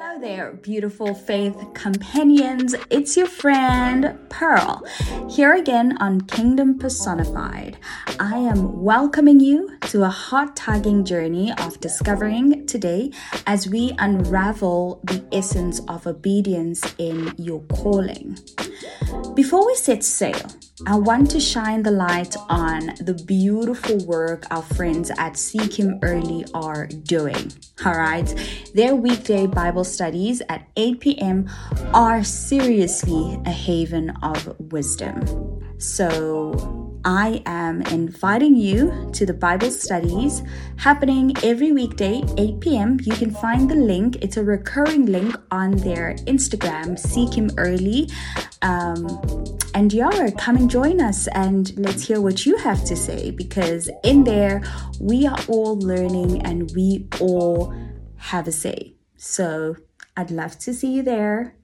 Hello there, beautiful faith companions. It's your friend Pearl here again on Kingdom Personified. I am welcoming you to a heart tugging journey of discovering today as we unravel the essence of obedience in your calling. Before we set sail, I want to shine the light on the beautiful work our friends at Seek Him Early are doing. All right, their weekday Bible studies at 8 p.m. are seriously a haven of wisdom. So, I am inviting you to the Bible studies happening every weekday, 8 p.m. You can find the link, it's a recurring link on their Instagram, Seek Him Early. Um, and yeah, come and join us and let's hear what you have to say because in there we are all learning and we all have a say. So I'd love to see you there.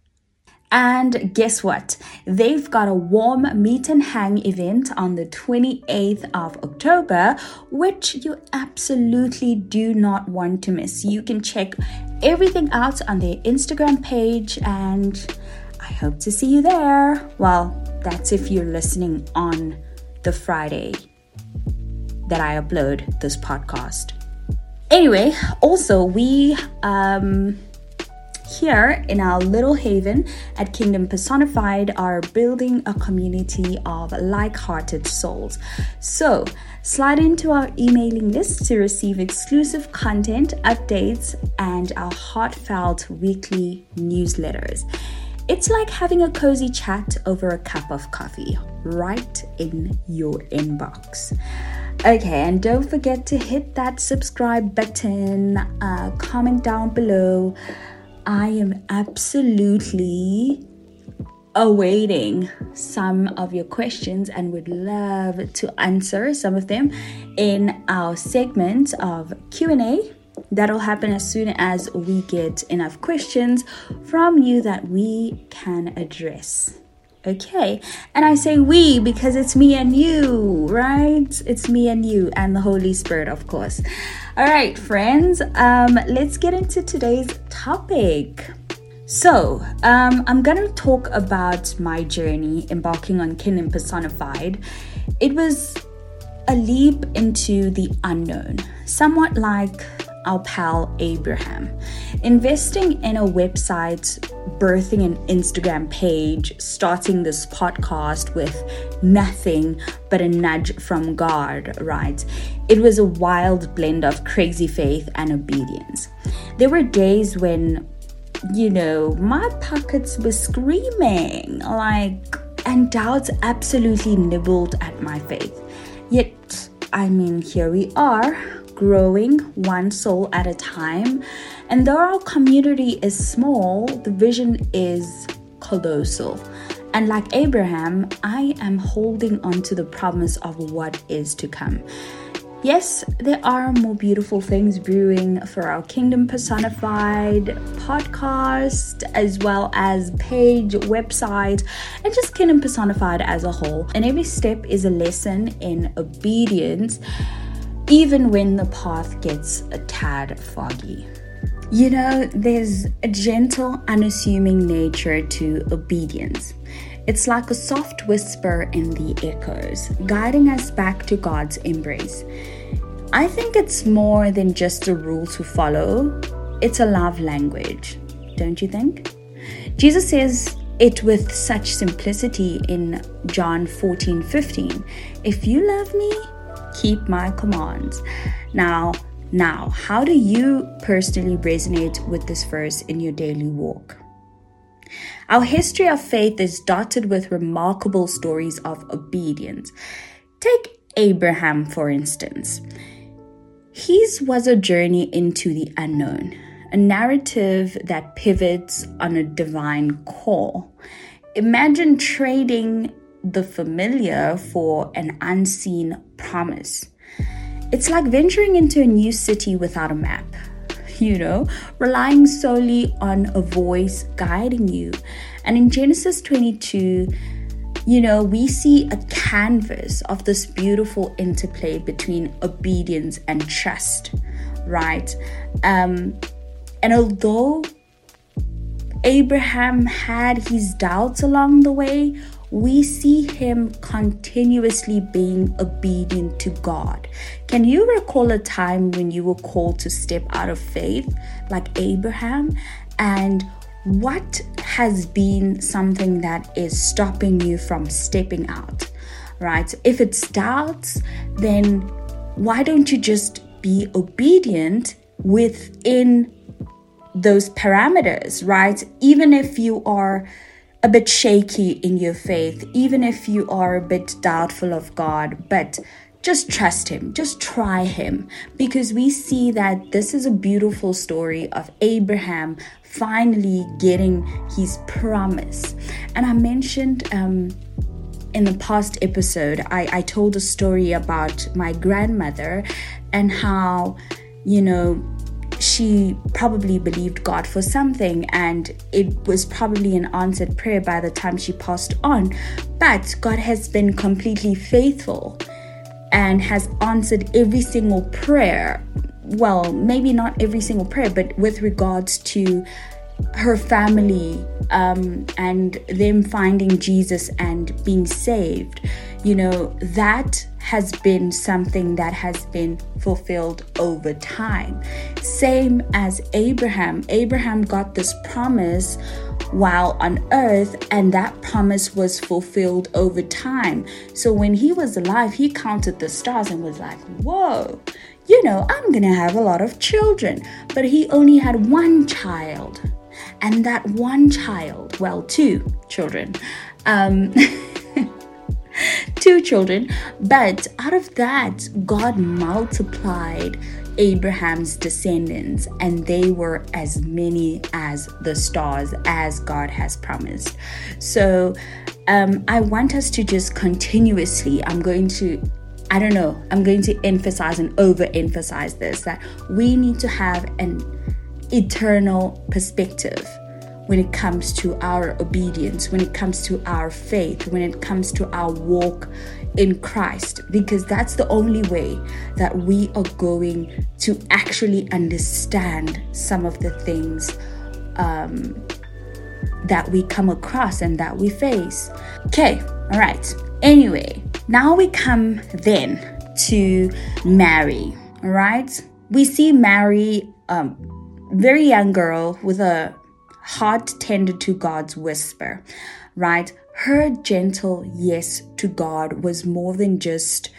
And guess what? They've got a warm meet and hang event on the 28th of October, which you absolutely do not want to miss. You can check everything out on their Instagram page, and I hope to see you there. Well, that's if you're listening on the Friday that I upload this podcast. Anyway, also, we, um, here in our little haven at Kingdom Personified are building a community of like hearted souls. So, slide into our emailing list to receive exclusive content, updates, and our heartfelt weekly newsletters. It's like having a cozy chat over a cup of coffee right in your inbox. Okay, and don't forget to hit that subscribe button, uh, comment down below. I am absolutely awaiting some of your questions and would love to answer some of them in our segment of Q&A that'll happen as soon as we get enough questions from you that we can address okay. And i say we because it's me and you right? It's me and you and the holy spirit of course. All right friends um let's get into today's topic. So um i'm gonna talk about my journey embarking on kingdom personified. It was a leap into the unknown somewhat like our pal Abraham. Investing in a website, birthing an Instagram page, starting this podcast with nothing but a nudge from God, right? It was a wild blend of crazy faith and obedience. There were days when, you know, my pockets were screaming, like, and doubts absolutely nibbled at my faith. Yet, I mean, here we are growing one soul at a time. And though our community is small, the vision is colossal. And like Abraham, I am holding on to the promise of what is to come. Yes, there are more beautiful things brewing for our Kingdom Personified podcast, as well as page, website, and just Kingdom Personified as a whole. And every step is a lesson in obedience even when the path gets a tad foggy. You know, there's a gentle, unassuming nature to obedience. It's like a soft whisper in the echoes, guiding us back to God's embrace. I think it's more than just a rule to follow, it's a love language, don't you think? Jesus says it with such simplicity in John 14 15. If you love me, keep my commands. Now, now, how do you personally resonate with this verse in your daily walk? Our history of faith is dotted with remarkable stories of obedience. Take Abraham, for instance. His was a journey into the unknown, a narrative that pivots on a divine call. Imagine trading the familiar for an unseen promise. It's like venturing into a new city without a map, you know, relying solely on a voice guiding you. And in Genesis 22, you know, we see a canvas of this beautiful interplay between obedience and trust, right? Um, and although Abraham had his doubts along the way, we see him continuously being obedient to God. Can you recall a time when you were called to step out of faith, like Abraham? And what has been something that is stopping you from stepping out? Right? So If it's doubts, then why don't you just be obedient within those parameters, right? Even if you are a bit shaky in your faith, even if you are a bit doubtful of God, but just trust Him, just try Him, because we see that this is a beautiful story of Abraham finally getting his promise. And I mentioned, um, in the past episode, I, I told a story about my grandmother and how, you know, she probably believed God for something and it was probably an answered prayer by the time she passed on. But God has been completely faithful and has answered every single prayer. Well, maybe not every single prayer, but with regards to her family um, and them finding Jesus and being saved, you know, that has been something that has been fulfilled over time. Same as Abraham. Abraham got this promise while on earth, and that promise was fulfilled over time. So when he was alive, he counted the stars and was like, Whoa, you know, I'm gonna have a lot of children. But he only had one child. And that one child, well, two children, um, two children. But out of that, God multiplied Abraham's descendants, and they were as many as the stars, as God has promised. So, um, I want us to just continuously, I'm going to I don't know, I'm going to emphasize and overemphasize this that we need to have an eternal perspective when it comes to our obedience, when it comes to our faith, when it comes to our walk in Christ, because that's the only way that we are going to actually understand some of the things um, that we come across and that we face. Okay, all right. Anyway, now we come then to Mary, all right? We see Mary, um, very young girl with a heart tender to God's whisper, right? Her gentle yes to God was more than just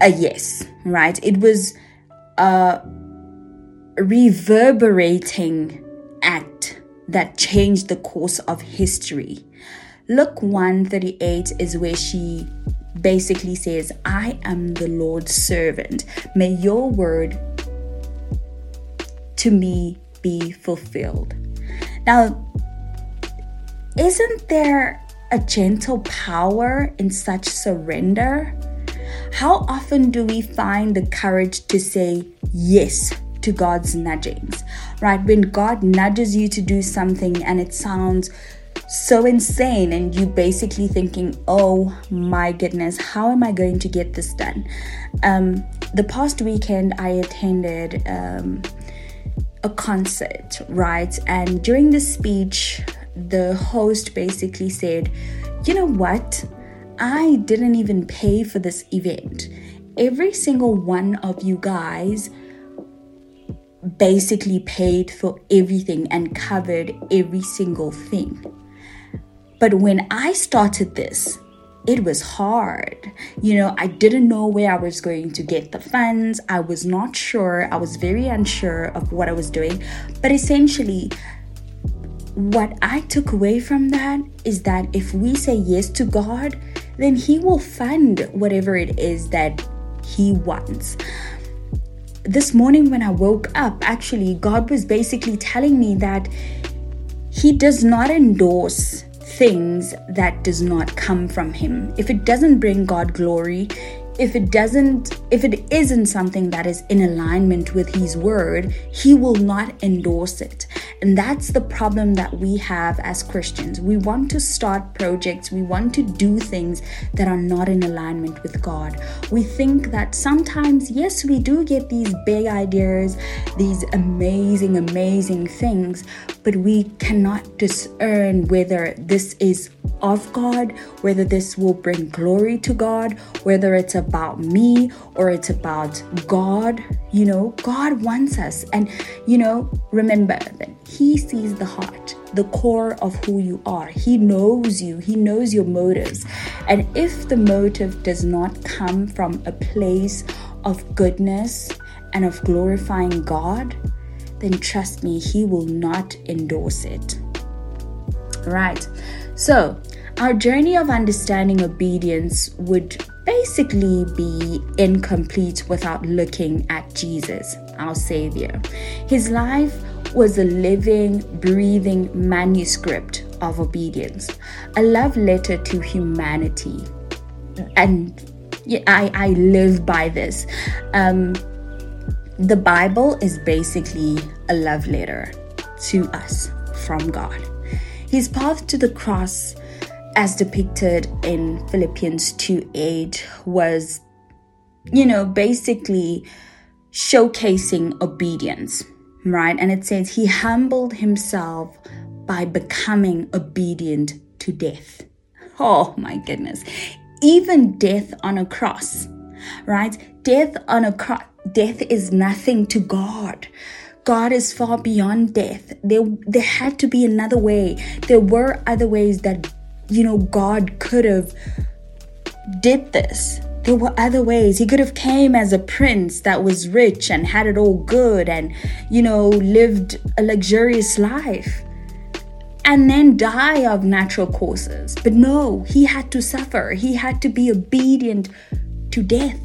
a yes, right? It was a reverberating act that changed the course of history. Luke 138 is where she basically says, I am the Lord's servant. May your word to me be fulfilled. Now, isn't there a gentle power in such surrender? How often do we find the courage to say yes to God's nudgings? Right? When God nudges you to do something and it sounds so insane, and you basically thinking, oh my goodness, how am I going to get this done? Um, the past weekend, I attended um, a concert, right? And during the speech, the host basically said, You know what? I didn't even pay for this event. Every single one of you guys basically paid for everything and covered every single thing. But when I started this, it was hard. You know, I didn't know where I was going to get the funds. I was not sure. I was very unsure of what I was doing. But essentially, what I took away from that is that if we say yes to God, then He will fund whatever it is that He wants. This morning, when I woke up, actually, God was basically telling me that He does not endorse things that does not come from him. If it doesn't bring god glory if it doesn't if it isn't something that is in alignment with his word he will not endorse it And that's the problem that we have as Christians. We want to start projects, we want to do things that are not in alignment with God. We think that sometimes, yes, we do get these big ideas, these amazing, amazing things, but we cannot discern whether this is of God, whether this will bring glory to God, whether it's about me or it's about God. You know, God wants us. And, you know, remember that He sees the heart, the core of who you are. He knows you, He knows your motives. And if the motive does not come from a place of goodness and of glorifying God, then trust me, He will not endorse it. Right. So, our journey of understanding obedience would basically be incomplete without looking at Jesus, our Savior. His life was a living, breathing manuscript of obedience, a love letter to humanity. And I, I live by this. Um, the Bible is basically a love letter to us from God. His path to the cross, as depicted in Philippians 2 8, was, you know, basically showcasing obedience, right? And it says, He humbled Himself by becoming obedient to death. Oh my goodness. Even death on a cross, right? Death on a cross death is nothing to God. God is far beyond death. There, there had to be another way. There were other ways that, you know, God could have did this. There were other ways. He could have came as a prince that was rich and had it all good and, you know, lived a luxurious life and then die of natural causes. But no, he had to suffer. He had to be obedient to death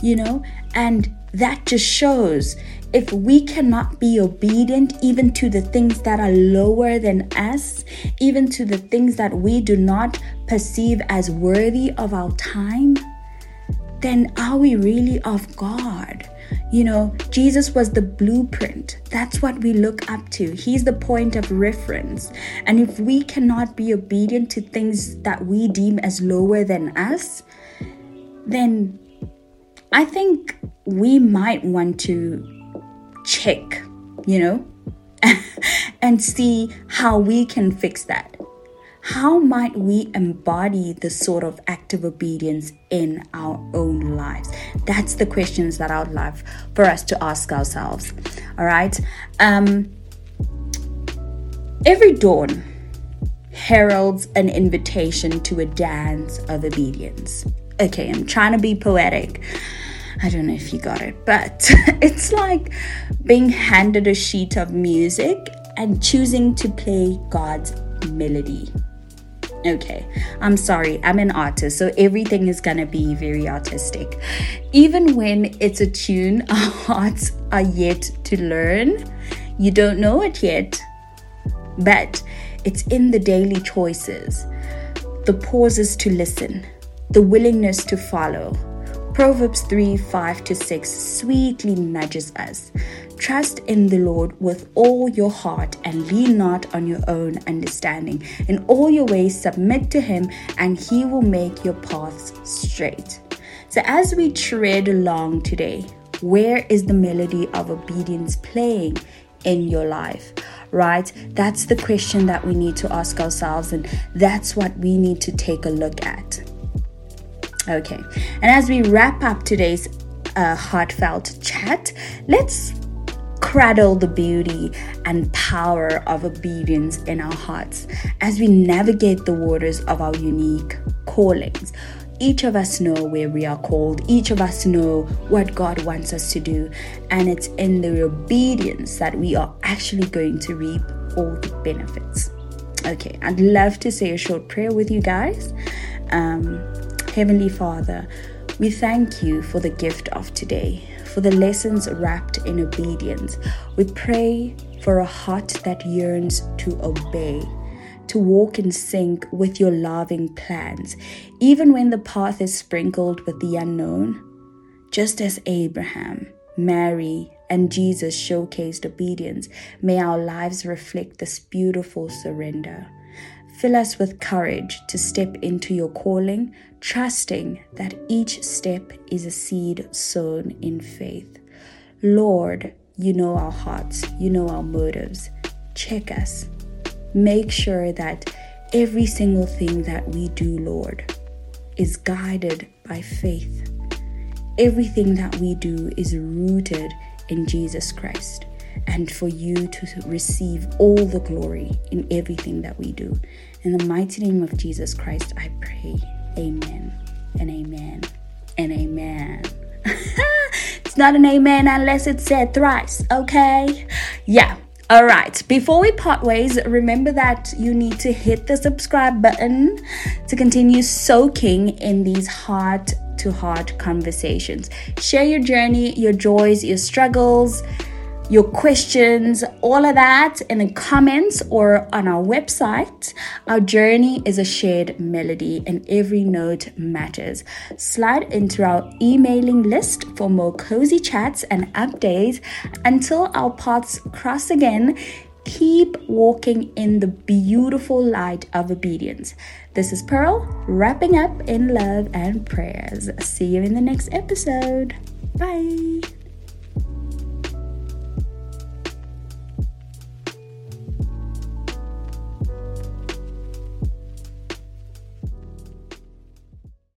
you know? And that just shows if we cannot be obedient even to the things that are lower than us, even to the things that we do not perceive as worthy of our time, then are we really of God? You know, Jesus was the blueprint. That's what we look up to. He's the point of reference. And if we cannot be obedient to things that we deem as lower than us, then I think we might want to check, you know, and see how we can fix that. How might we embody the sort of active obedience in our own lives? That's the questions that I would love for us to ask ourselves. All right. Um, every dawn heralds an invitation to a dance of obedience okay, I'm trying to be poetic. I don't know if you got it, but it's like being handed a sheet of music and choosing to play God's melody. Okay, I'm sorry, I'm an artist, so everything is gonna be very artistic. Even when it's a tune our hearts are yet to learn, you don't know it yet, but it's in the daily choices, the pauses to listen, the willingness to follow. Proverbs 3 5 to 6 sweetly nudges us. Trust in the Lord with all your heart and lean not on your own understanding. In all your ways, submit to Him, and He will make your paths straight. So, as we tread along today, where is the melody of obedience playing in your life? Right? That's the question that we need to ask ourselves, and that's what we need to take a look at. Okay, and as we wrap up today's uh, heartfelt chat, let's cradle the beauty and power of obedience in our hearts as we navigate the waters of our unique callings. Each of us know where we are called. Each of us know what God wants us to do. And it's in the obedience that we are actually going to reap all the benefits. Okay, I'd love to say a short prayer with you guys. Um, Heavenly Father, we thank you for the gift of today, for the lessons wrapped in obedience. We pray for a heart that yearns to obey, to walk in sync with your loving plans, even when the path is sprinkled with the unknown. Just as Abraham, Mary, and Jesus showcased obedience, may our lives reflect this beautiful surrender. Fill us with courage to step into your calling, trusting that each step is a seed sown in faith. Lord, you know our hearts, you know our motives. Check us. Make sure that every single thing that we do, Lord, is guided by faith. Everything that we do is rooted in Jesus Christ and for you to receive all the glory in everything that we do. In the mighty name of Jesus Christ, I pray. Amen and amen and amen. it's not an amen unless it's said thrice, okay? Yeah. All right, before we part ways, remember that you need to hit the subscribe button to continue soaking in these heart to heart conversations. Share your journey, your joys, your struggles your questions, all of that in the comments or on our website. Our journey is a shared melody and every note matters. Slide into our emailing list for more cozy chats and updates until our paths cross again. Keep walking in the beautiful light of obedience. This is Pearl, wrapping up in love and prayers. See you in the next episode. Bye.